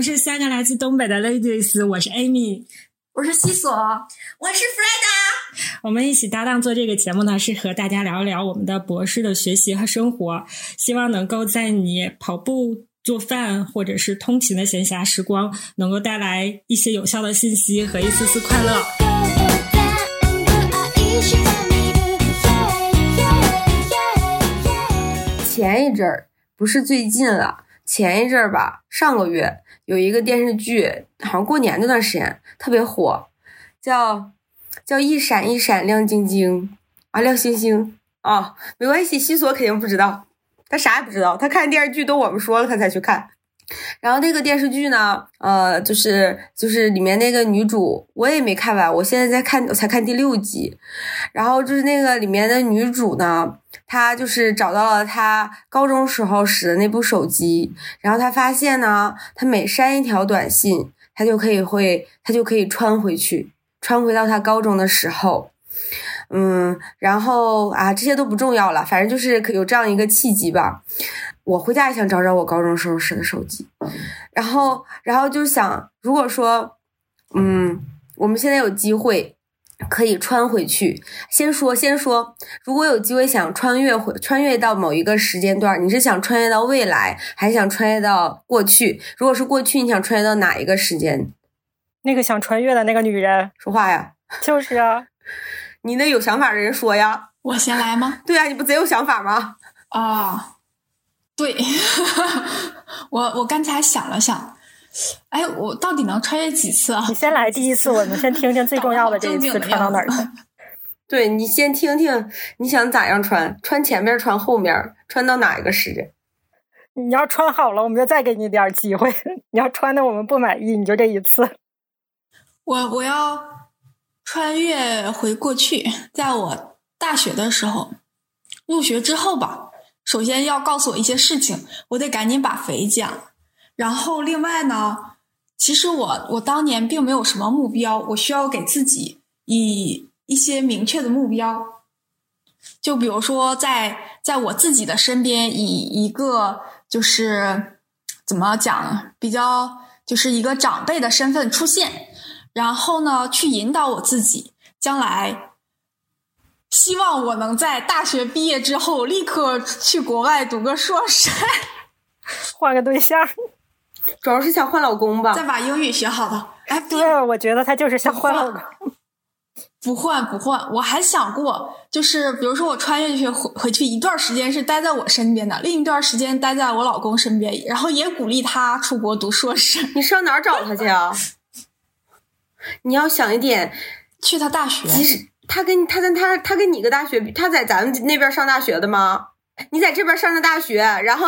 我们是三个来自东北的 ladies，我是 Amy，我是西索，我是 Freda。我们一起搭档做这个节目呢，是和大家聊一聊我们的博士的学习和生活，希望能够在你跑步、做饭或者是通勤的闲暇时光，能够带来一些有效的信息和一丝丝快乐。前一阵儿不是最近了，前一阵儿吧，上个月有一个电视剧，好像过年那段时间特别火，叫叫一闪一闪亮晶晶啊，亮星星啊，没关系，西索肯定不知道，他啥也不知道，他看电视剧都我们说了他才去看。然后那个电视剧呢，呃，就是就是里面那个女主，我也没看完，我现在在看，我才看第六集。然后就是那个里面的女主呢，他就是找到了他高中时候使的那部手机，然后他发现呢，他每删一条短信，他就可以会，他就可以穿回去，穿回到他高中的时候。嗯，然后啊，这些都不重要了，反正就是有这样一个契机吧。我回家也想找找我高中时候使的手机，然后，然后就想，如果说，嗯，我们现在有机会可以穿回去，先说，先说，如果有机会想穿越回，穿越到某一个时间段，你是想穿越到未来，还是想穿越到过去？如果是过去，你想穿越到哪一个时间？那个想穿越的那个女人说话呀，就是啊，你那有想法的人说呀，我先来吗？对啊，你不贼有想法吗？啊。对，我我刚才想了想，哎，我到底能穿越几次啊？你先来第一次，我们先听听最重要的这一次 穿到哪儿去。对你先听听，你想咋样穿？穿前面，穿后面，穿到哪一个时间？你要穿好了，我们就再给你点机会；你要穿的我们不满意，你就这一次。我我要穿越回过去，在我大学的时候，入学之后吧。首先要告诉我一些事情，我得赶紧把肥减。然后另外呢，其实我我当年并没有什么目标，我需要给自己以一些明确的目标。就比如说，在在我自己的身边，以一个就是怎么讲，比较就是一个长辈的身份出现，然后呢，去引导我自己将来。希望我能在大学毕业之后立刻去国外读个硕士，换个对象，主要是想换老公吧。再把英语学好的。哎，对，我觉得他就是想换老公。不换不换，我还想过，就是比如说我穿越去回回去一段时间是待在我身边的，另一段时间待在我老公身边，然后也鼓励他出国读硕士。你上哪儿找他去啊？你要想一点，去他大学。即使。他跟他跟他他跟你个大学，他在咱们那边上大学的吗？你在这边上的大学，然后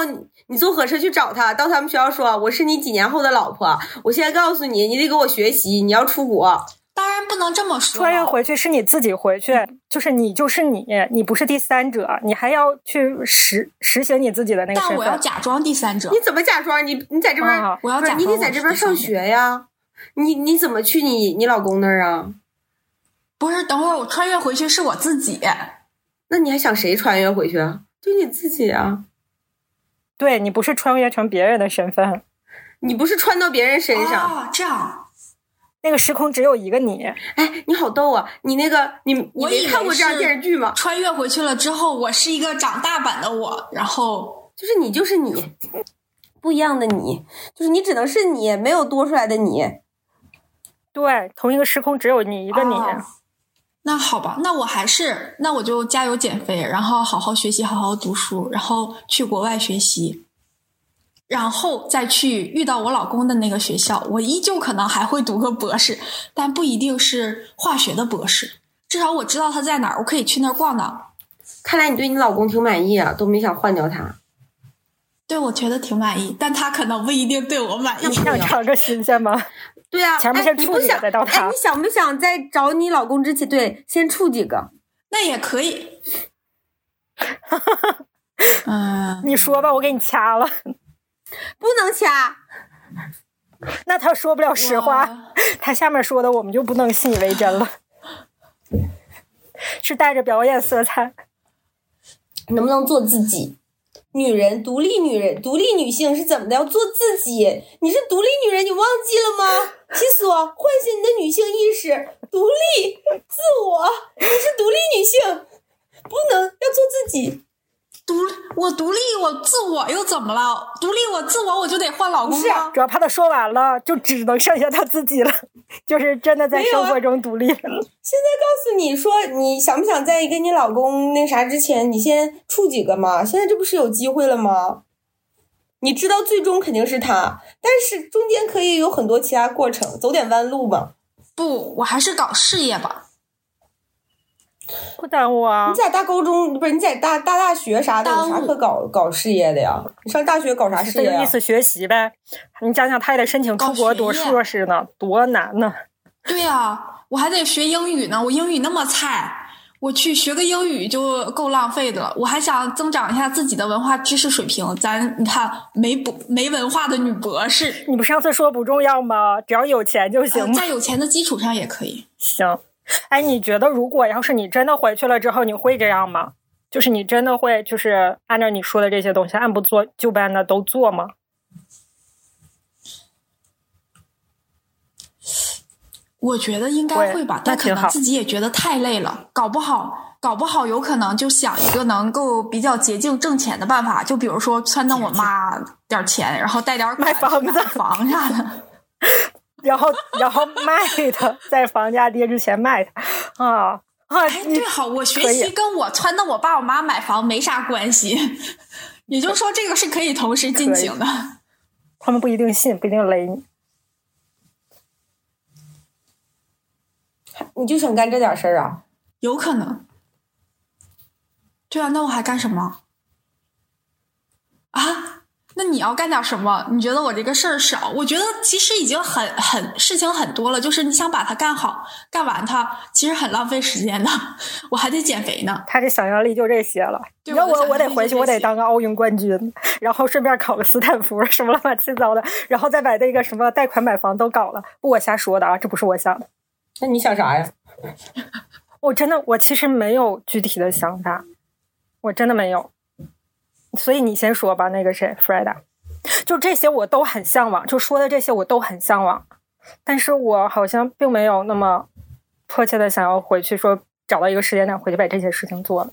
你坐火车去找他，到他们学校说我是你几年后的老婆。我现在告诉你，你得给我学习，你要出国。当然不能这么说。穿越回去是你自己回去，就是你就是你，你不是第三者，你还要去实实行你自己的那个身份。但我要假装第三者。你怎么假装？你你在这边，我要假装你得在这边上学呀。你你怎么去你你老公那儿啊？不是，等会儿我穿越回去是我自己。那你还想谁穿越回去啊？就你自己啊。对你不是穿越成别人的身份，你不是穿到别人身上。哦，这样，那个时空只有一个你。哎，你好逗啊！你那个，你你没看过这样电视剧吗？穿越回去了之后，我是一个长大版的我，然后就是你，就是你，不一样的你，就是你只能是你，没有多出来的你。对，同一个时空只有你一个你。那好吧，那我还是那我就加油减肥，然后好好学习，好好读书，然后去国外学习，然后再去遇到我老公的那个学校，我依旧可能还会读个博士，但不一定是化学的博士，至少我知道他在哪儿，我可以去那儿逛荡。看来你对你老公挺满意啊，都没想换掉他。对，我觉得挺满意，但他可能不一定对我满意。你想 尝个新鲜吗？对啊，前面先处几个再到他。哎，你想不想在找你老公之前，对，先处几个？那也可以。嗯，你说吧，我给你掐了。不能掐。那他说不了实话，他下面说的我们就不能信以为真了。是带着表演色彩。能不能做自己？女人，独立女人，独立女性是怎么的？要做自己。你是独立女人，你忘记了吗？西索，唤醒你的女性意识，独立自我。你是独立女性，不能要做自己。独我独立我自我又怎么了？独立我自我我就得换老公吗？主要怕他说完了，就只能剩下他自己了，就是真的在生活中独立。现在告诉你说，你想不想在跟你老公那啥之前，你先处几个嘛？现在这不是有机会了吗？你知道最终肯定是他，但是中间可以有很多其他过程，走点弯路吧。不，我还是搞事业吧。不耽误啊！你在大高中不是你在大大大学啥的，有啥可搞搞事业的呀？你上大学搞啥事业啊？意思学习呗。你想想，他还得申请出国读硕士呢，多难呢。对呀，我还得学英语呢。我英语那么菜，我去学个英语就够浪费的了。我还想增长一下自己的文化知识水平。咱你看，没博没文化的女博士，你不上次说不重要吗？只要有钱就行。在有钱的基础上也可以。行。哎，你觉得如果要是你真的回去了之后，你会这样吗？就是你真的会，就是按照你说的这些东西，按部做就班的都做吗？我觉得应该会吧，但可能自己也觉得太累了，搞不好，搞不好有可能就想一个能够比较捷径挣钱的办法，就比如说撺掇我妈点钱，然后带点买房子、房啥的。然后，然后卖它，在房价跌之前卖它，啊啊！对，好，我学习跟我撺掇我爸我妈买房没啥关系，也就是说，这个是可以同时进行的。他们不一定信，不一定勒你。你就想干这点事儿啊？有可能。对啊，那我还干什么？啊？那你要干点什么？你觉得我这个事儿少？我觉得其实已经很很事情很多了，就是你想把它干好、干完它，其实很浪费时间的。我还得减肥呢。他这想象力就这些了。那我我得回去，我得当个奥运冠军，然后顺便考个斯坦福什么乱七八糟的，然后再把那个什么贷款买房都搞了。不，我瞎说的啊，这不是我想的。那你想啥呀？我真的，我其实没有具体的想法，我真的没有。所以你先说吧，那个谁 f r e d a 就这些我都很向往，就说的这些我都很向往，但是我好像并没有那么迫切的想要回去，说找到一个时间点回去把这些事情做了。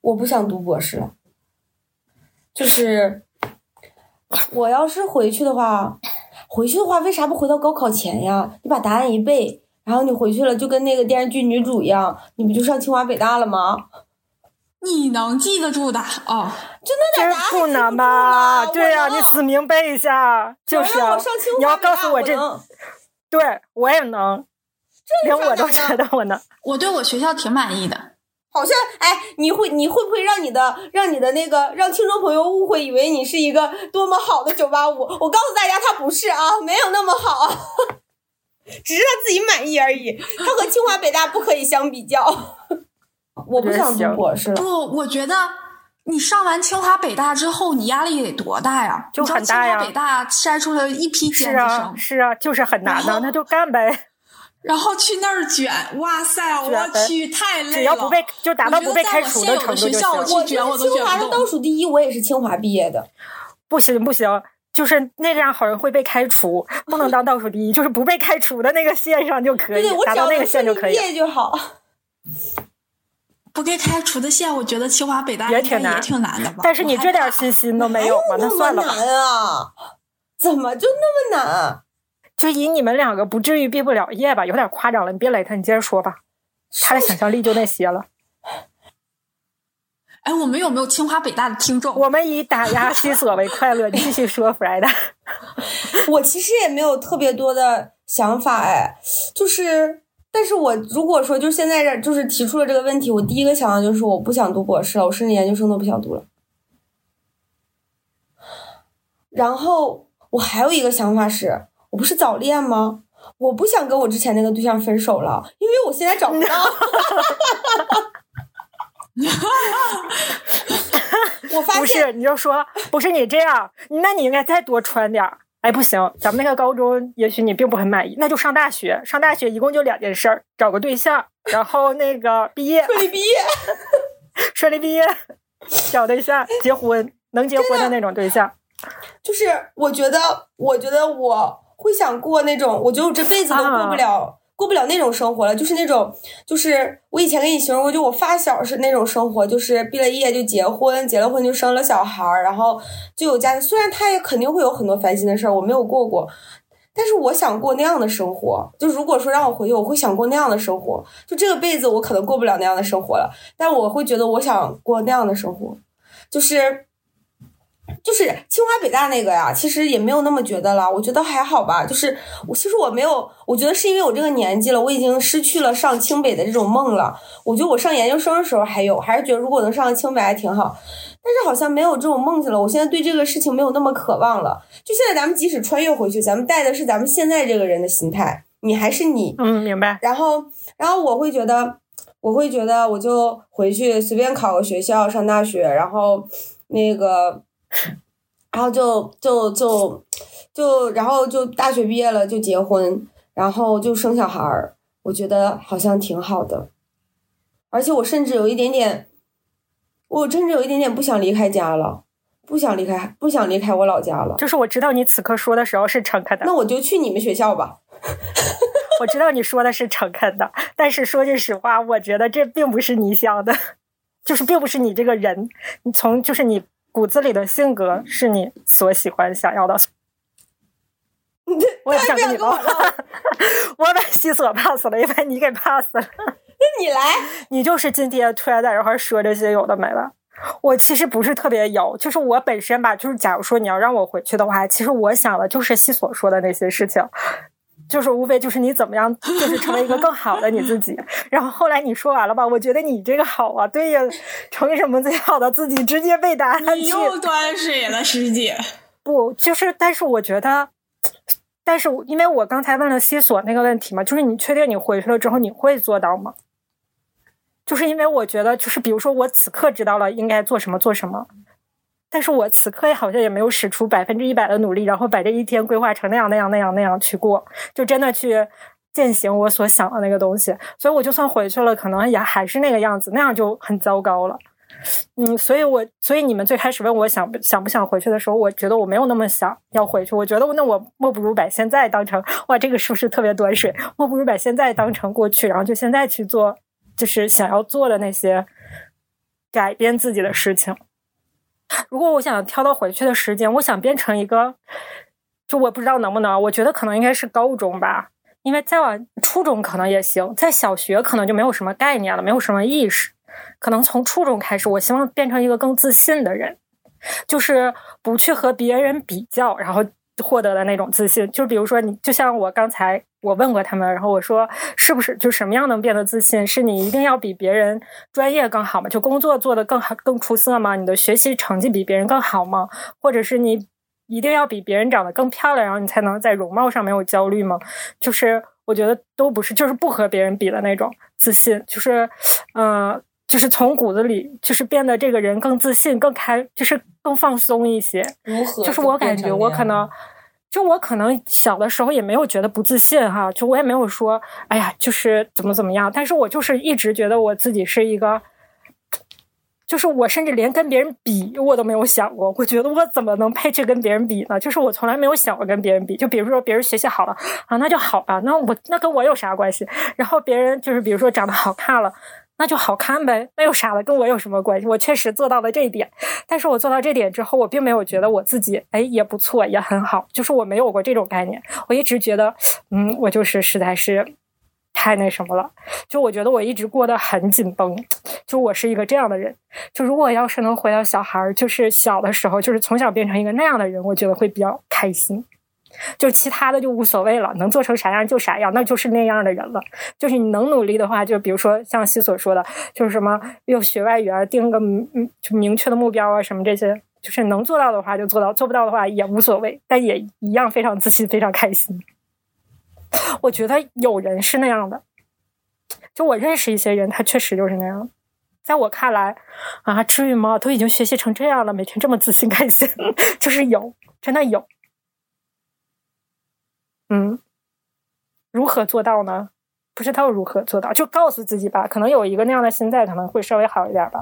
我不想读博士，就是我要是回去的话，回去的话为啥不回到高考前呀？你把答案一背，然后你回去了就跟那个电视剧女主一样，你不就上清华北大了吗？你能记得住的哦？真的？这不能吧？对呀，你死明背一下就是。你要告诉我这，对我也能，连我都觉得我能。我对我学校挺满意的。好像哎，你会你会不会让你的让你的那个让听众朋友误会，以为你是一个多么好的九八五？我告诉大家，他不是啊，没有那么好，只是他自己满意而已。他和清华北大不可以相比较。我不想读博士。不，我觉得你上完清华北大之后，你压力得多大呀？就很大呀。清华北大筛出来一批尖子生，是啊，就是很难的，那就干呗。然后去那儿卷，哇塞，我去，太累了。只要不被就达到不被开除的程度就行。我清华的倒数第一，我也是清华毕业的。不行不行，就是那样好人会被开除，不能当倒数第一，就是不被开除的那个线上就可以，达到那个线就可以。毕业就好。不给开除的线，我觉得清华北大也挺难，也挺难的吧。但是你这点信心都没有吗？那算了吧。难啊！怎么就那么难？就以你们两个不至于毕不了业吧？有点夸张了，你别雷他，你接着说吧。他的想象力就那些了。哎，我们有没有清华北大的听众？我们以打压西索为快乐。你继续说 r e d 我其实也没有特别多的想法，哎，就是。但是我如果说就现在这就是提出了这个问题，我第一个想到就是我不想读博士了，我甚至研究生都不想读了。然后我还有一个想法是，我不是早恋吗？我不想跟我之前那个对象分手了，因为我现在找不到。我发现不是，你就说不是你这样，那你应该再多穿点儿。哎，不行，咱们那个高中，也许你并不很满意，那就上大学。上大学一共就两件事儿：找个对象，然后那个毕业，顺利毕业，顺利毕业。找对象，结婚能结婚的那种对象。就是我觉得，我觉得我会想过那种，我觉得我这辈子都过不了。过不了那种生活了，就是那种，就是我以前给你形容过，就我发小是那种生活，就是毕了业就结婚，结了婚就生了小孩儿，然后就有家庭。虽然他也肯定会有很多烦心的事儿，我没有过过，但是我想过那样的生活。就如果说让我回去，我会想过那样的生活。就这个辈子我可能过不了那样的生活了，但我会觉得我想过那样的生活，就是。就是清华北大那个呀，其实也没有那么觉得了，我觉得还好吧。就是我其实我没有，我觉得是因为我这个年纪了，我已经失去了上清北的这种梦了。我觉得我上研究生的时候还有，还是觉得如果能上清北还挺好。但是好像没有这种梦想了，我现在对这个事情没有那么渴望了。就现在咱们即使穿越回去，咱们带的是咱们现在这个人的心态，你还是你。嗯，明白。然后，然后我会觉得，我会觉得我就回去随便考个学校上大学，然后那个。然后就就就就然后就大学毕业了就结婚，然后就生小孩儿，我觉得好像挺好的，而且我甚至有一点点，我甚至有一点点不想离开家了，不想离开，不想离开我老家了。就是我知道你此刻说的时候是诚恳的，那我就去你们学校吧。我知道你说的是诚恳的，但是说句实话，我觉得这并不是你想的，就是并不是你这个人，你从就是你。骨子里的性格是你所喜欢、想要的。我也不想跟你唠，我把西索 pass 了，也把你给 pass 了。那你来，你就是今天突然在这块说这些有的没的。我其实不是特别有，就是我本身吧，就是假如说你要让我回去的话，其实我想的就是西索说的那些事情。就是无非就是你怎么样，就是成为一个更好的你自己。然后后来你说完了吧？我觉得你这个好啊，对呀，成什么最好的自己？直接被答案。你又端水了，师姐。不，就是，但是我觉得，但是因为我刚才问了西索那个问题嘛，就是你确定你回去了之后你会做到吗？就是因为我觉得，就是比如说我此刻知道了应该做什么做什么。但是我此刻也好像也没有使出百分之一百的努力，然后把这一天规划成那样那样那样那样去过，就真的去践行我所想的那个东西。所以我就算回去了，可能也还是那个样子，那样就很糟糕了。嗯，所以我所以你们最开始问我想想不想回去的时候，我觉得我没有那么想要回去。我觉得那我莫不如把现在当成哇，这个是不是特别短水？莫不如把现在当成过去，然后就现在去做，就是想要做的那些改变自己的事情。如果我想挑到回去的时间，我想变成一个，就我不知道能不能，我觉得可能应该是高中吧，因为再往初中可能也行，在小学可能就没有什么概念了，没有什么意识，可能从初中开始，我希望变成一个更自信的人，就是不去和别人比较，然后。获得的那种自信，就比如说你，就像我刚才我问过他们，然后我说是不是就什么样能变得自信？是你一定要比别人专业更好吗？就工作做得更好、更出色吗？你的学习成绩比别人更好吗？或者是你一定要比别人长得更漂亮，然后你才能在容貌上没有焦虑吗？就是我觉得都不是，就是不和别人比的那种自信，就是嗯，就是从骨子里就是变得这个人更自信、更开，就是。更放松一些，如何？就是我感觉我可能，就我可能小的时候也没有觉得不自信哈，就我也没有说，哎呀，就是怎么怎么样。但是我就是一直觉得我自己是一个，就是我甚至连跟别人比我都没有想过。我觉得我怎么能配去跟别人比呢？就是我从来没有想过跟别人比。就比如说别人学习好了啊，那就好吧，那我那跟我有啥关系？然后别人就是比如说长得好看了。那就好看呗，那有啥的，跟我有什么关系？我确实做到了这一点，但是我做到这点之后，我并没有觉得我自己哎也不错，也很好，就是我没有过这种概念。我一直觉得，嗯，我就是实在是太那什么了，就我觉得我一直过得很紧绷，就我是一个这样的人。就如果要是能回到小孩儿，就是小的时候，就是从小变成一个那样的人，我觉得会比较开心。就其他的就无所谓了，能做成啥样就啥样，那就是那样的人了。就是你能努力的话，就比如说像西所说的，就是什么有学外语啊，定个嗯就明确的目标啊，什么这些，就是能做到的话就做到，做不到的话也无所谓，但也一样非常自信，非常开心。我觉得有人是那样的，就我认识一些人，他确实就是那样。在我看来，啊，至于吗？都已经学习成这样了，每天这么自信开心，就是有，真的有。嗯，如何做到呢？不知道如何做到，就告诉自己吧。可能有一个那样的心态，可能会稍微好一点吧。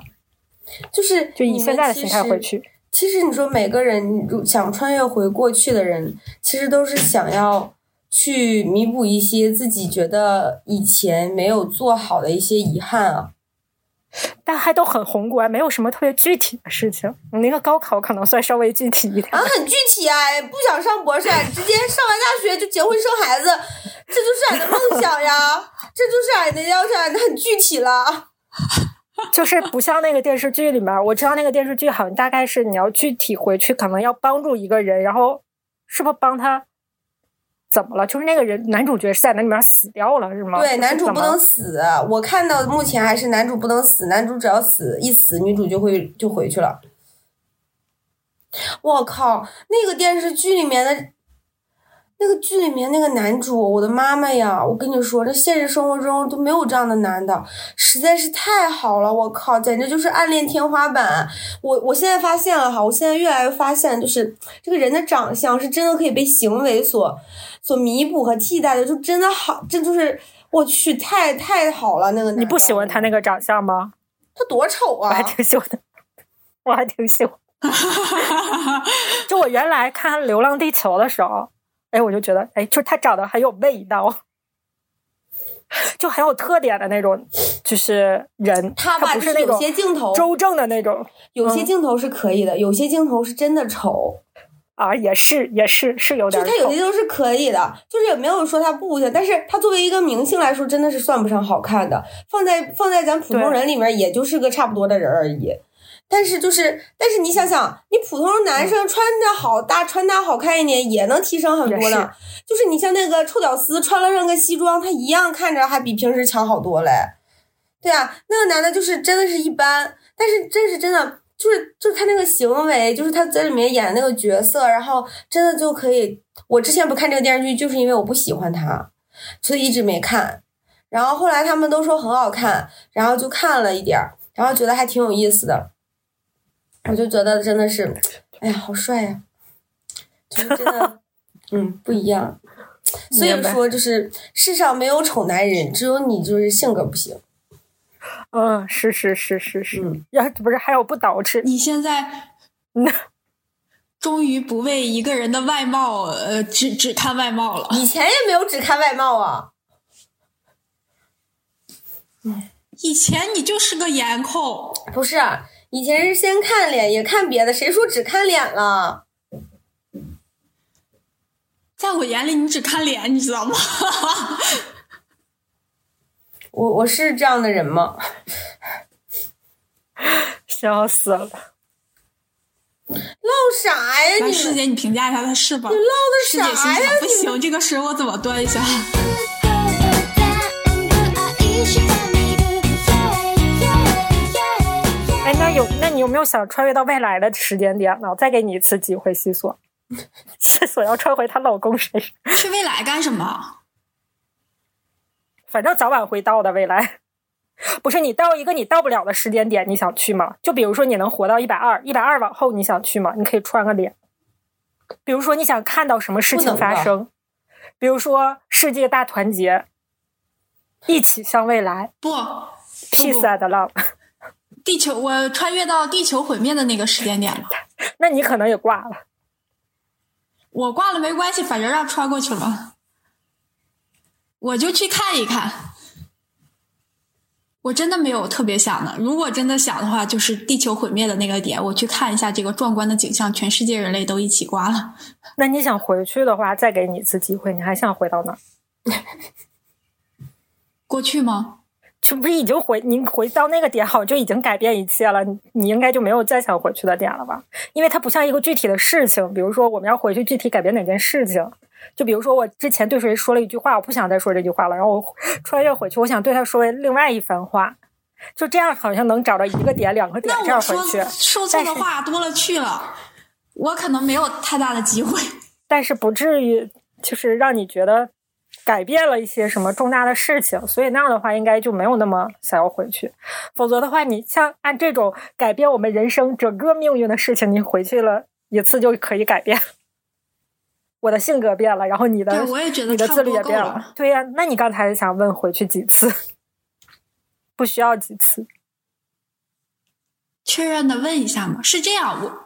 就是就以现在的心态回去。其实你说每个人如想穿越回过去的人，其实都是想要去弥补一些自己觉得以前没有做好的一些遗憾啊。但还都很宏观，没有什么特别具体的事情。你那个高考可能算稍微具体一点。啊，很具体啊！不想上博士，直接上完结婚生孩子，这就是俺的梦想呀！这就是俺的要求，俺的很具体了。就是不像那个电视剧里面，我知道那个电视剧好像大概是你要具体回去，可能要帮助一个人，然后是不是帮他怎么了？就是那个人男主角是在那里面死掉了，是吗？对，男主不能死。我看到目前还是男主不能死，男主只要死一死，女主就会就回去了。我靠，那个电视剧里面的，那个剧里面那个男主，我的妈妈呀！我跟你说，这现实生活中都没有这样的男的，实在是太好了！我靠，简直就是暗恋天花板。我我现在发现了哈，我现在越来越发现，就是这个人的长相是真的可以被行为所所弥补和替代的，就真的好，这就是我去，太太好了。那个男你不喜欢他那个？长相吗？他多丑啊我还啊！挺喜欢的，我还挺喜欢。就我原来看《流浪地球》的时候，哎，我就觉得，哎，就是他长得很有味道，就很有特点的那种，就是人，他吧，就是有不那种些镜头，周正的那种有些嗯镜头是可以的，有些镜头是真的丑。啊，也是也是是有点就他有些都是可以的，就是也没有说他不行，但是他作为一个明星来说，真的是算不上好看的。放在放在咱普通人里面，也就是个差不多的人而已。但是就是，但是你想想，你普通男生穿的好搭穿搭好看一点，也能提升很多也呢。就是你像那个臭屌丝穿了上个西装，他一样看着还比平时强好多嘞。对啊，那个男的就是真的是一般，但是真是真的就是就是他那个行为，就是他在里面演的那个角色，然后真的就可以。我之前不看这个电视剧，就是因为我不喜欢他，所以一直没看。然后后来他们都说很好看，然后就看了一点儿，然后觉得还挺有意思的。我就觉得真的是，哎呀，好帅呀、就是真的，嗯，不一样。所以说，就是世上没有丑男人，只有你就是性格不行。嗯，是是是是是，嗯，要不是还有不捯饬，你现在嗯 终于不为一个人的外貌，呃，只只看外貌了。以前也没有只看外貌啊。嗯以前你就是个颜控，不是，啊以前是先看脸，也看别的，谁说只看脸了？在我眼里你只看脸，你知道吗？我我是这样的人吗？笑死了。唠啥呀你师姐，你评价一下他是吧？你唠的师姐心啥呀想不？行，这个时候我怎么端一下？有那你有没有想穿越到未来的时间点呢？再给你一次机会，西索。西索要穿回她老公身上，去未来干什么？反正早晚会到的未来。不是你到一个你到不了的时间点，你想去吗？就比如说你能活到一百二，一百二往后你想去吗？你可以穿个脸。比如说你想看到什么事情发生，比如说世界大团结，一起向未来不，，peace and love。地球，我穿越到地球毁灭的那个时间点了。那你可能也挂了。我挂了没关系，反正让穿过去了，我就去看一看。我真的没有特别想的，如果真的想的话，就是地球毁灭的那个点，我去看一下这个壮观的景象，全世界人类都一起挂了。那你想回去的话，再给你一次机会，你还想回到哪？过去吗？这不是已经回您回到那个点，好像就已经改变一切了，你你应该就没有再想回去的点了吧？因为它不像一个具体的事情，比如说我们要回去具体改变哪件事情，就比如说我之前对谁说了一句话，我不想再说这句话了，然后我穿越回去，我想对他说另外一番话，就这样好像能找到一个点、两个点这样回去，说错的话多了去了，我可能没有太大的机会。但是不至于就是让你觉得改变了一些什么重大的事情，所以那样的话应该就没有那么想要回去。否则的话，你像按这种改变我们人生整个命运的事情，你回去了一次就可以改变。我的性格变了，然后你的，我也觉得你的自律也变了。对呀、那你刚才想问回去几次？不需要几次。确认的问一下嘛？是这样，我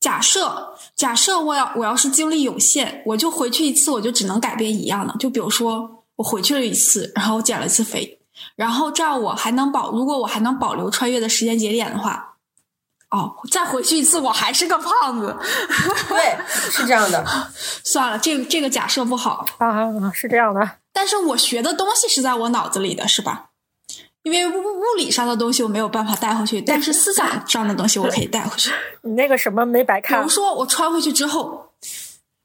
假设假设我要我要是精力有限，我就回去一次，我就只能改变一样的。就比如说我回去了一次，然后我减了一次肥，然后这样我还能保，如果我还能保留穿越的时间节点的话，哦，再回去一次，我还是个胖子。对，是这样的。算了，这个这个假设不好。啊，是这样的。但是我学的东西是在我脑子里的，是吧？因为物物理上的东西我没有办法带回去，但是思想上的东西我可以带回去。你那个什么没白看比如，说，我穿回去之后，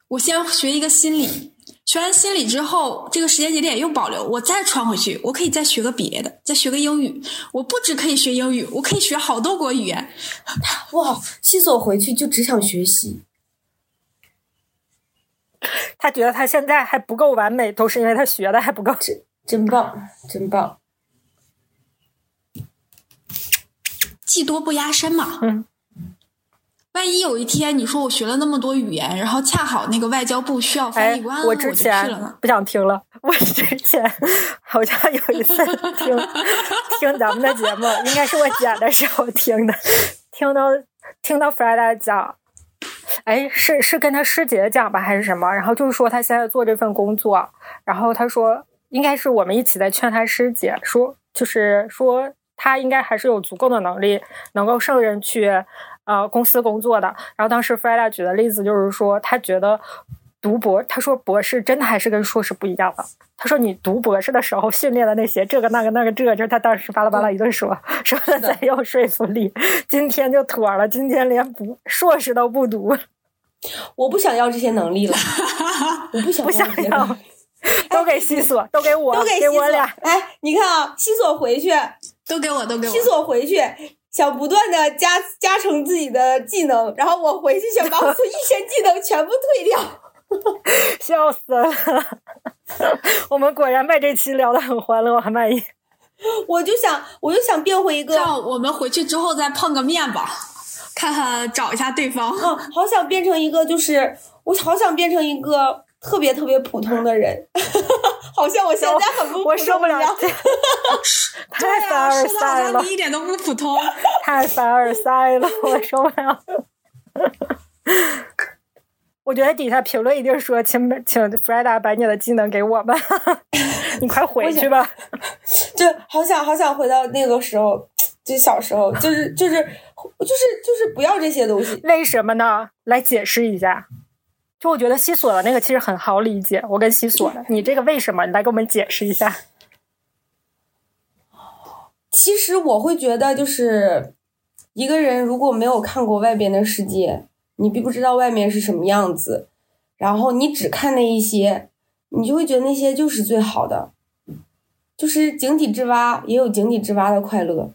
我先学一个心理，学完心理之后，这个时间节点又保留，我再穿回去，我可以再学个别的，再学个英语。我不只可以学英语，我可以学好多国语言。哇，西索回去就只想学习，他觉得他现在还不够完美，都是因为他学的还不够。真真棒，真棒。技多不压身嘛。嗯。万一有一天你说我学了那么多语言，然后恰好那个外交部需要翻哎译官，，我之前了。不想听了。我之前 好像有一次听听咱们的节目，应该是我剪的时候听的，听到听到 Freda 讲，哎，是是跟他师姐讲吧，还是什么？然后就是说他现在做这份工作，然后他说应该是我们一起在劝他师姐，说就是说他应该还是有足够的能力，能够胜任去呃公司工作的。然后当时 Freda 举的例子就是说，他觉得读博，他说博士真的还是跟硕士不一样的。他说你读博士的时候训练的那些这个那个那个这个，就是他当时巴拉巴拉一顿说，说的贼有说服力。今天就妥了，今天连不硕士都不读，我不想要这些能力了，我不想不想要，都给西索，都给我，都给西索。给我俩。哎，你看啊，西索回去，都给我，都给我西。索回去想不断的加加成自己的技能，然后我回去想把我所一身技能全部退掉。笑死了！我们果然把这期聊得很欢乐，我很满意。我就想，我就想变回一个，这样我们回去之后再碰个面吧，看看找一下对方。嗯，好想变成一个，就是我好想变成一个特别特别普通的人，好像我现在很不普我受不了 太凡啊，尔赛了你，一点都不普通。太凡尔赛了，我受不了。我觉得底下评论一定说，请请 Freda 把你的技能给我们，你快回去吧。就好想好想回到那个时候，就小时候，就是就是就是就是不要这些东西。为什么呢？来解释一下。就我觉得西索的那个其实很好理解，我跟西索的，你这个为什么？你来给我们解释一下。其实我会觉得，就是一个人如果没有看过外边的世界，你并不知道外面是什么样子，然后你只看那一些，你就会觉得那些就是最好的，就是井底之蛙也有井底之蛙的快乐。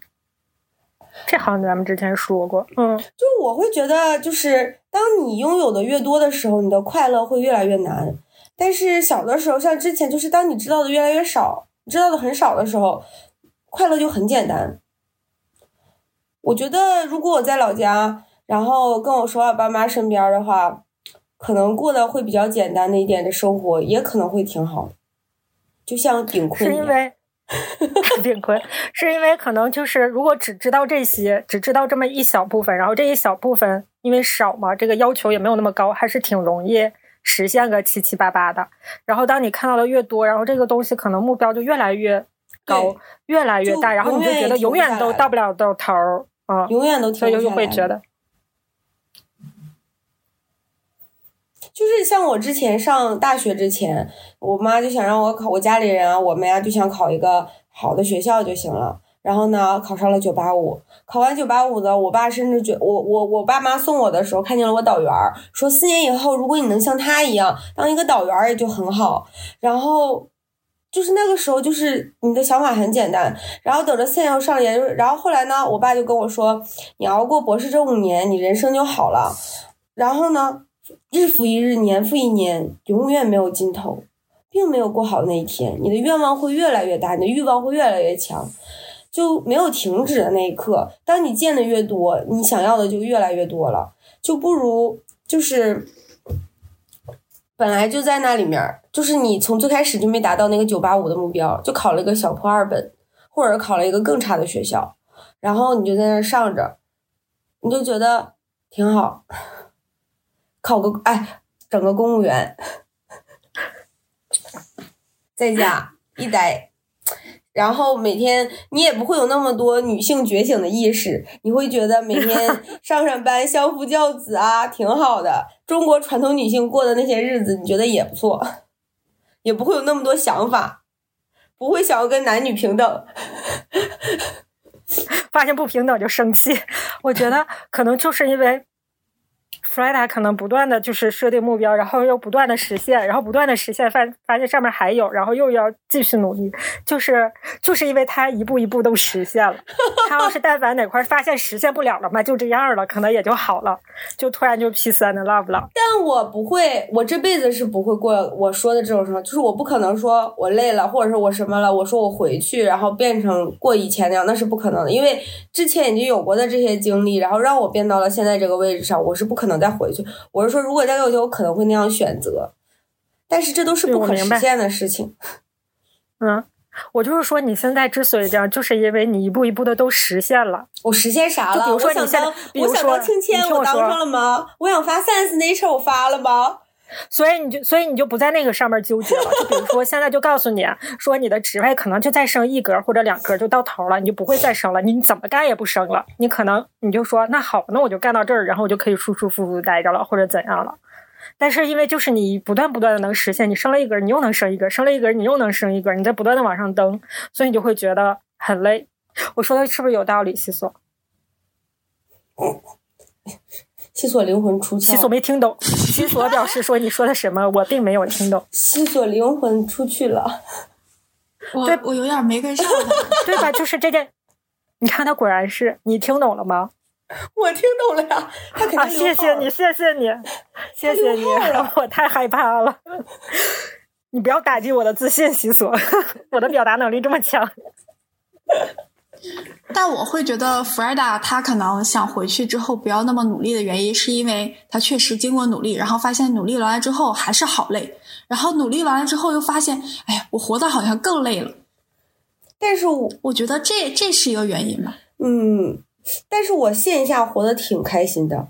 这好像咱们之前说过，嗯，就我会觉得，就是当你拥有的越多的时候，你的快乐会越来越难。但是小的时候，像之前，就是当你知道的越来越少，知道的很少的时候，快乐就很简单。我觉得，如果我在老家，然后跟我说我爸妈身边的话，可能过得会比较简单的一点的生活，也可能会挺好的。就像顶困一样，是因为 炳坤，是因为可能就是如果只知道这些，只知道这么一小部分，然后这一小部分因为少嘛，这个要求也没有那么高，还是挺容易实现个七七八八的。然后当你看到的越多，然后这个东西可能目标就越来越高，越来越大，然后你就觉得永远都到不了到头儿啊，永远都停所以就。会觉得就是像我之前上大学之前，我妈就想让我考，我家里人啊，我们呀、就想考一个好的学校就行了。然后呢，考上了九八五，考完九八五的，我爸甚至觉我我我爸妈送我的时候看见了我导员儿，说四年以后如果你能像他一样当一个导员儿也就很好。然后就是那个时候，就是你的想法很简单。然后等着现在要上研究，然后后来呢，我爸就跟我说，你熬过博士这五年，你人生就好了。然后呢，日复一日，年复一年，永远没有尽头，并没有过好那一天。你的愿望会越来越大，你的欲望会越来越强，就没有停止的那一刻。当你见的越多，你想要的就越来越多了，就不如就是本来就在那里面，就是你从最开始就没达到那个九八五的目标，就考了一个小破二本，或者考了一个更差的学校。然后你就在那上着，你就觉得挺好，考个哎，整个公务员，在家一待，然后每天你也不会有那么多女性觉醒的意识，你会觉得每天 上上班相夫教子啊，挺好的。中国传统女性过的那些日子，你觉得也不错，也不会有那么多想法，不会想要跟男女平等。发现不平等就生气，我觉得可能就是因为。弗莱达可能不断的就是设定目标，然后又不断的实现，然后不断的实现，发发现上面还有，然后又要继续努力，就是就是因为他一步一步都实现了。他要是但凡哪块发现实现不了了嘛，就这样了，可能也就好了，就突然就 peace and love 了。但我不会，我这辈子是不会过我说的这种生活，就是我不可能说我累了，或者是我什么了，我说我回去，然后变成过以前那样，那是不可能的，因为之前已经有过的这些经历，然后让我变到了现在这个位置上，我是不可能。再回去，我是说，如果再有一天，我可能会那样选择，但是这都是不可实现的事情。嗯，我就是说，你现在之所以这样，就是因为你一步一步的都实现了。我实现啥了？比如说，你现在，我想当青千，我当上了吗？我想发 Science Nature，我发了吗？所以你就，所以你就不在那个上面纠结了。就比如说，现在就告诉你说，你的职位可能就再升一格或者两格就到头了，你就不会再升了。你怎么干也不升了。你可能你就说，那好，那我就干到这儿，然后我就可以舒舒服服待着了，或者怎样了。但是因为就是你不断不断的能实现，你升了一格，你又能升一格，升了一格，你又能升一格，你在不断的往上登，所以你就会觉得很累。我说的是不是有道理，西索？西索灵魂出窍。西索没听懂。西索表示说：“你说的什么？我并没有听懂。”西索灵魂出去了。我我有点没跟上。对吧？就是这件。你看，他果然是你听懂了吗？我听懂了呀。他肯定谢谢你，谢谢你，谢谢你。我太害怕了。你不要打击我的自信，西索。我的表达能力这么强。但我会觉得弗莱达他可能想回去之后不要那么努力的原因，是因为他确实经过努力，然后发现努力完了之后还是好累，然后努力完了之后又发现，哎呀，我活的好像更累了。但是我我觉得这这是一个原因吧。嗯，但是我线下活得挺开心的，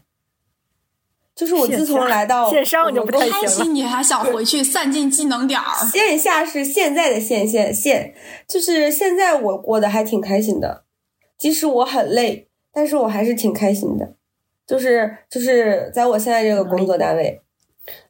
就是我自从来到线上就不太开心，你还想回去散尽技能点儿。线下是现在的线线线，就是现在我过得还挺开心的。即使我很累，但是我还是挺开心的，就是就是在我现在这个工作单位，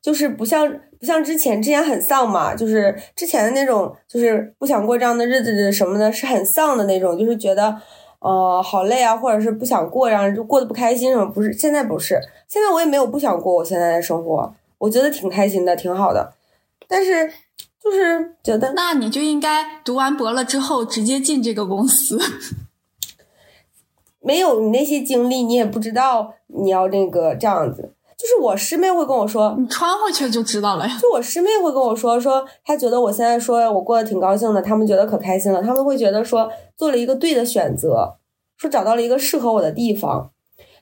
就是不像不像之前之前很丧嘛，就是之前的那种，就是不想过这样的日子什么的，是很丧的那种，就是觉得呃好累啊，或者是不想过，然后就过得不开心什么，不是现在不是，现在我也没有不想过我现在的生活，我觉得挺开心的，挺好的，但是就是觉得，那你就应该读完博了之后直接进这个公司。没有你那些经历，你也不知道你要那个这样子。就是我师妹会跟我说，你穿回去就知道了呀。就我师妹会跟我说，说她觉得我现在说我过得挺高兴的，他们觉得可开心了，他们会觉得说做了一个对的选择，说找到了一个适合我的地方。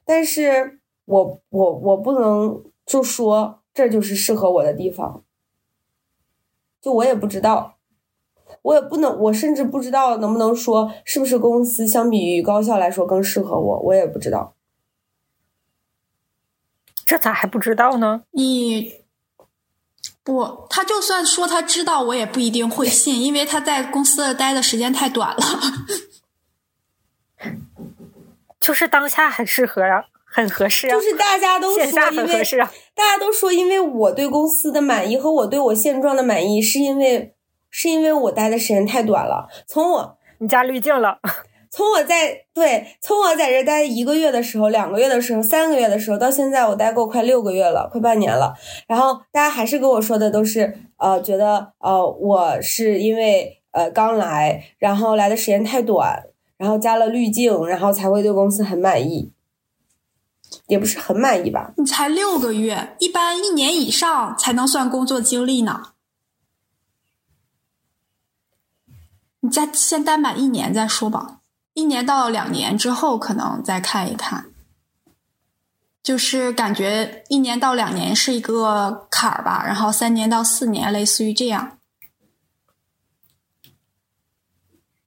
但是我我我不能就说这就是适合我的地方，就我也不知道。我也不能，我甚至不知道能不能说是不是公司相比于高校来说更适合我，我也不知道。这咋还不知道呢？你不，他就算说他知道，我也不一定会信，因为他在公司待的时间太短了。就是当下很适合啊，很合适啊。就是大家都说，因为大家都说，因为我对公司的满意和我对我现状的满意，是因为。是因为我待的时间太短了，从我你加滤镜了，从我在对，从我在这待一个月的时候，两个月的时候，三个月的时候，到现在我待够快六个月了，快半年了。然后大家还是跟我说的都是，呃，觉得呃我是因为呃刚来，然后来的时间太短，然后加了滤镜，然后才会对公司很满意，也不是很满意吧？你才六个月，一般一年以上才能算工作经历呢。你再先待满一年再说吧，一年到两年之后可能再看一看。就是感觉一年到两年是一个坎儿吧，然后三年到四年类似于这样。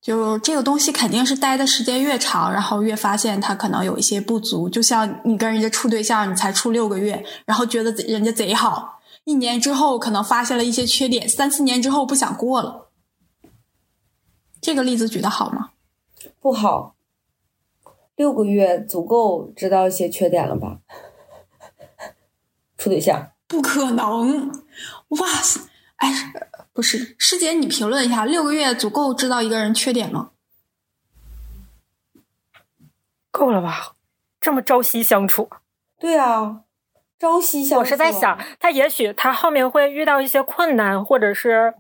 就这个东西肯定是待的时间越长，然后越发现它可能有一些不足。就像你跟人家处对象，你才处六个月，然后觉得人家贼好，一年之后可能发现了一些缺点，三四年之后不想过了。这个例子举的好吗？不好，六个月足够知道一些缺点了吧？处对象不可能！哇塞，哎，不是师姐，你评论一下，六个月足够知道一个人缺点吗？够了吧？这么朝夕相处，对啊，朝夕相处。我是在想，他也许他后面会遇到一些困难，或者是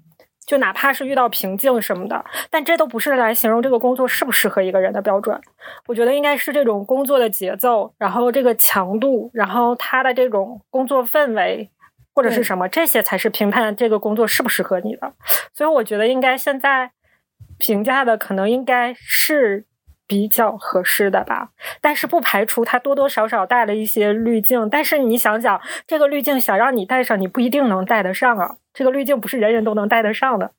就哪怕是遇到瓶颈什么的，但这都不是来形容这个工作适不适合一个人的标准。我觉得应该是这种工作的节奏，然后这个强度，然后他的这种工作氛围。或者是什么，这些才是评判这个工作适不适合你的。所以我觉得应该现在评价的可能应该是比较合适的吧。但是不排除它多多少少带了一些滤镜。但是你想想，这个滤镜想让你带上，你不一定能戴得上啊。这个滤镜不是人人都能戴得上的，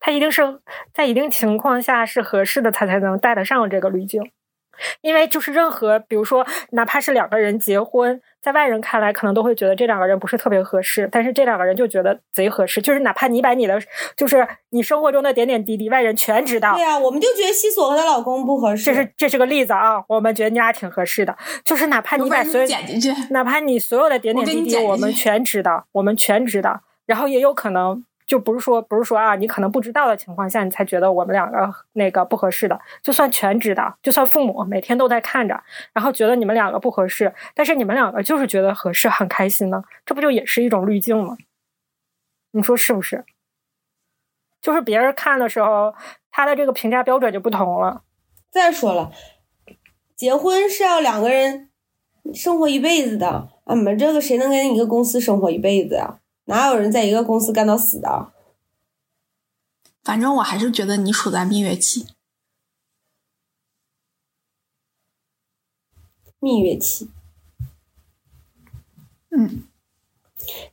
它一定是在一定情况下是合适的，它才能戴得上这个滤镜。因为就是任何，比如说，哪怕是两个人结婚，在外人看来可能都会觉得这两个人不是特别合适，但是这两个人就觉得贼合适。就是哪怕你把你的，就是你生活中的点点滴滴，外人全知道。对呀，我们就觉得西索和她老公不合适。这是这是个例子啊，我们觉得你俩挺合适的。就是哪怕你把所有，哪怕你所有的点点滴滴，我们全知道，我们全知道。然后也有可能。就不是说不是说啊，你可能不知道的情况下，你才觉得我们两个那个不合适的。就算全知道，就算父母每天都在看着，然后觉得你们两个不合适，但是你们两个就是觉得合适，很开心呢，这不就也是一种滤镜吗？你说是不是？就是别人看的时候，他的这个评价标准就不同了。再说了，结婚是要两个人生活一辈子的，俺们这个谁能跟一个公司生活一辈子呀？哪有人在一个公司干到死的？反正我还是觉得你处在蜜月期。蜜月期，嗯，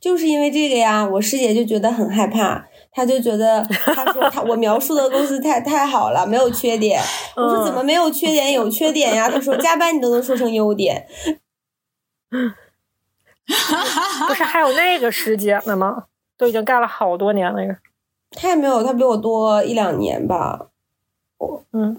就是因为这个呀，我师姐就觉得很害怕，她就觉得，她说她我描述的公司太 太好了，没有缺点。我说怎么没有缺点？有缺点呀。她说加班你都能说成优点。不是还有那个师姐呢吗？都已经干了好多年了。他也没有，他比我多一两年吧。我嗯，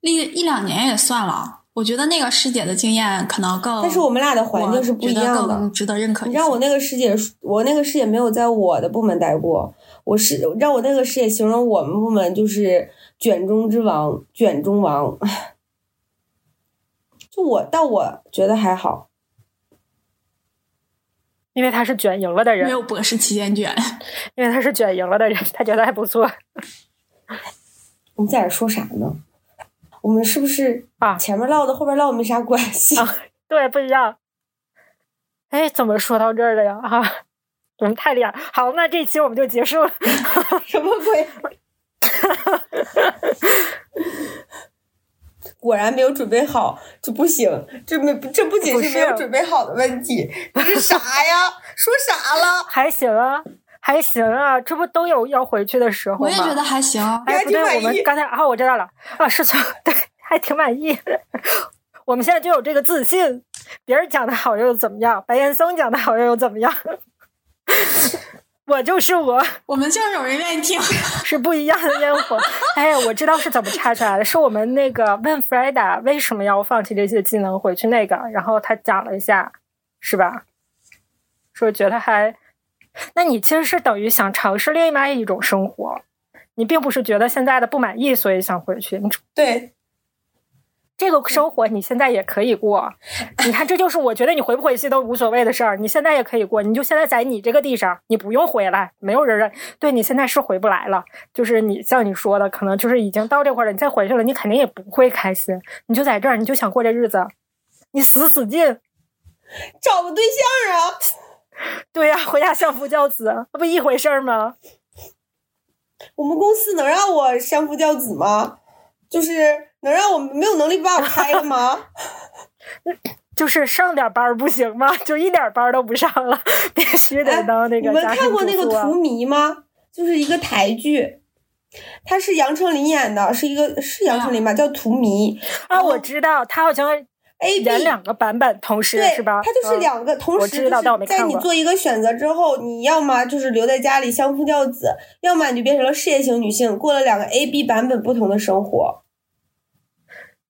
一一两年也算了。我觉得那个师姐的经验可能更，但是我们俩的环境是不一样的，值得认可。你知道我那个师姐，我那个师姐没有在我的部门待过。我是让我那个师姐形容我们部门就是卷中之王，卷中王。就我，但我觉得还好。因为他是卷赢了的人，没有博士期间卷。因为他是卷赢了的人，他觉得还不错。我们在这说啥呢？我们是不是啊？前面唠的后边唠没啥关系啊？对，不一样。哎，怎么说到这儿了呀？哈，我们太厉害。好，那这期我们就结束了。什么鬼？果然没有准备好这不行，这没这不仅是没有准备好的问题，这是啥呀？说啥了？还行啊，还行啊，这不都有要回去的时候吗？我也觉得还行，哎，不对，我们刚才啊，我知道了啊，是错，对，还挺满意。我们现在就有这个自信，别人讲的好又怎么样？白岩松讲的好又怎么样？我就是我，我们就是有人愿意听，是不一样的烟火。哎，我知道是怎么插出来的，是我们那个问 Freda 为什么要放弃这些技能回去那个，然后他讲了一下，是吧？说觉得还，那你其实是等于想尝试另外一种生活，你并不是觉得现在的不满意，所以想回去。你对。这个生活你现在也可以过，你看，这就是我觉得你回不回去都无所谓的事儿。你现在也可以过，你就现在在你这个地上，你不用回来，没有人认。对你现在是回不来了，就是你像你说的，可能就是已经到这块了，你再回去了，你肯定也不会开心。你就在这儿，你就想过这日子，你死死劲 找个对象啊！对呀，回家相夫教子，那不一回事儿吗？我们公司能让我相夫教子吗？就是。能让我没有能力把我开了吗？就是上点班不行吗？就一点班都不上了，必须得当那个。你们看过那个《荼蘼》吗？就是一个台剧，他是杨丞琳演的，是一个是杨丞琳吧，叫荼蘼啊，我知道，他好像 A 演两个版本同时对是吧？它就是嗯两个同时，我知道但我没在你做一个选择之后，你要么就是留在家里相夫教子，要么你就变成了事业型女性，过了两个 A、B 版本不同的生活。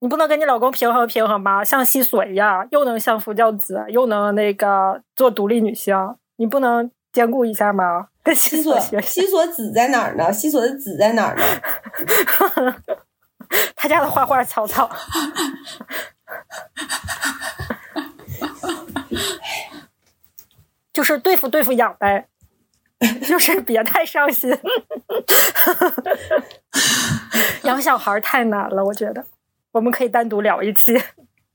你不能跟你老公平衡平衡吗？像西索一样，又能相夫教子，又能那个做独立女性，你不能兼顾一下吗？跟西西索西索子在哪儿呢？西索的子在哪儿呢？他家的花花草草。就是对付对付养呗，就是别太伤心。养小孩太难了，我觉得我们可以单独聊一期。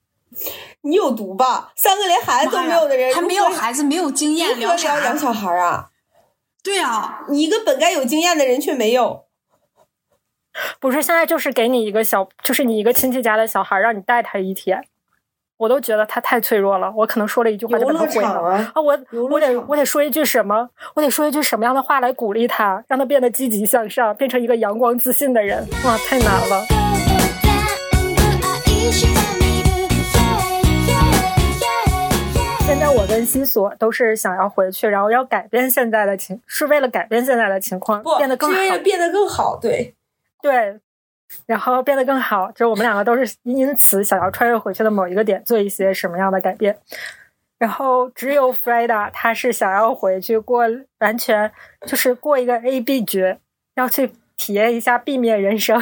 你有毒吧？三个连孩子都没有的人，还没有孩子，没有经验，如何啥聊养小孩啊？对啊，你一个本该有经验的人却没有。不是，现在就是给你一个小，就是你一个亲戚家的小孩，让你带他一天，我都觉得他太脆弱了。我可能说了一句话就把他毁了啊，啊！我我得我得说一句什么？我得说一句什么样的话来鼓励他，让他变得积极向上，变成一个阳光自信的人？哇，太难了。现在我跟西索都是想要回去，然后要改变现在的情，是为了改变现在的情况，变得更好是为了。变得更好。对，对，然后变得更好，就是我们两个都是因此想要穿越回去的某一个点做一些什么样的改变。然后只有 Freda 他是想要回去过完全就是过一个 A B 局，要去体验一下 B 面人生。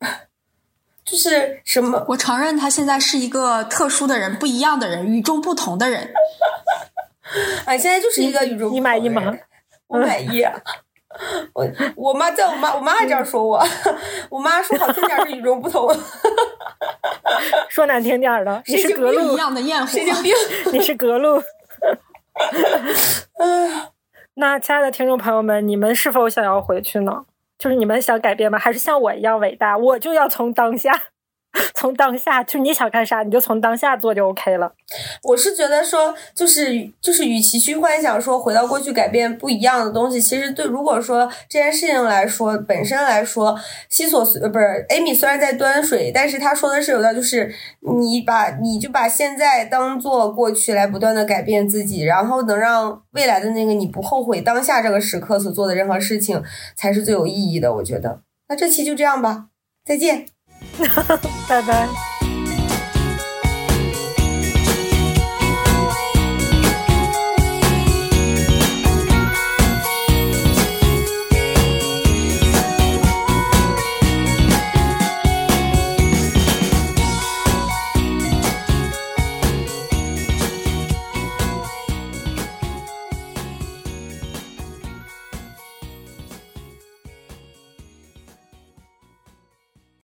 就是什么？我承认他现在是一个特殊的人，不一样的人，与众不同的人。啊，现在就是一个宇宙。你满意吗？我满意。我我妈在我妈我妈还这样说我，我妈说好听点是与众不同，说难听点儿的，你是格路一路，样的焰火 神。经 病。你是格路。那亲爱的听众朋友们，你们是否想要回去呢？就是你们想改变吗？还是像我一样伟大？我就要从当下，从当下，就你想干啥，你就从当下做就 OK 了。我是觉得说，就是就是，与其去幻想说回到过去改变不一样的东西，其实对如果说这件事情来说，本身来说，西索呃不是 Amy 虽然在端水，但是他说的是有的，就是你把你就把现在当做过去来不断的改变自己，然后能让未来的那个你不后悔当下这个时刻所做的任何事情，才是最有意义的。我觉得，那这期就这样吧，再见。拜拜。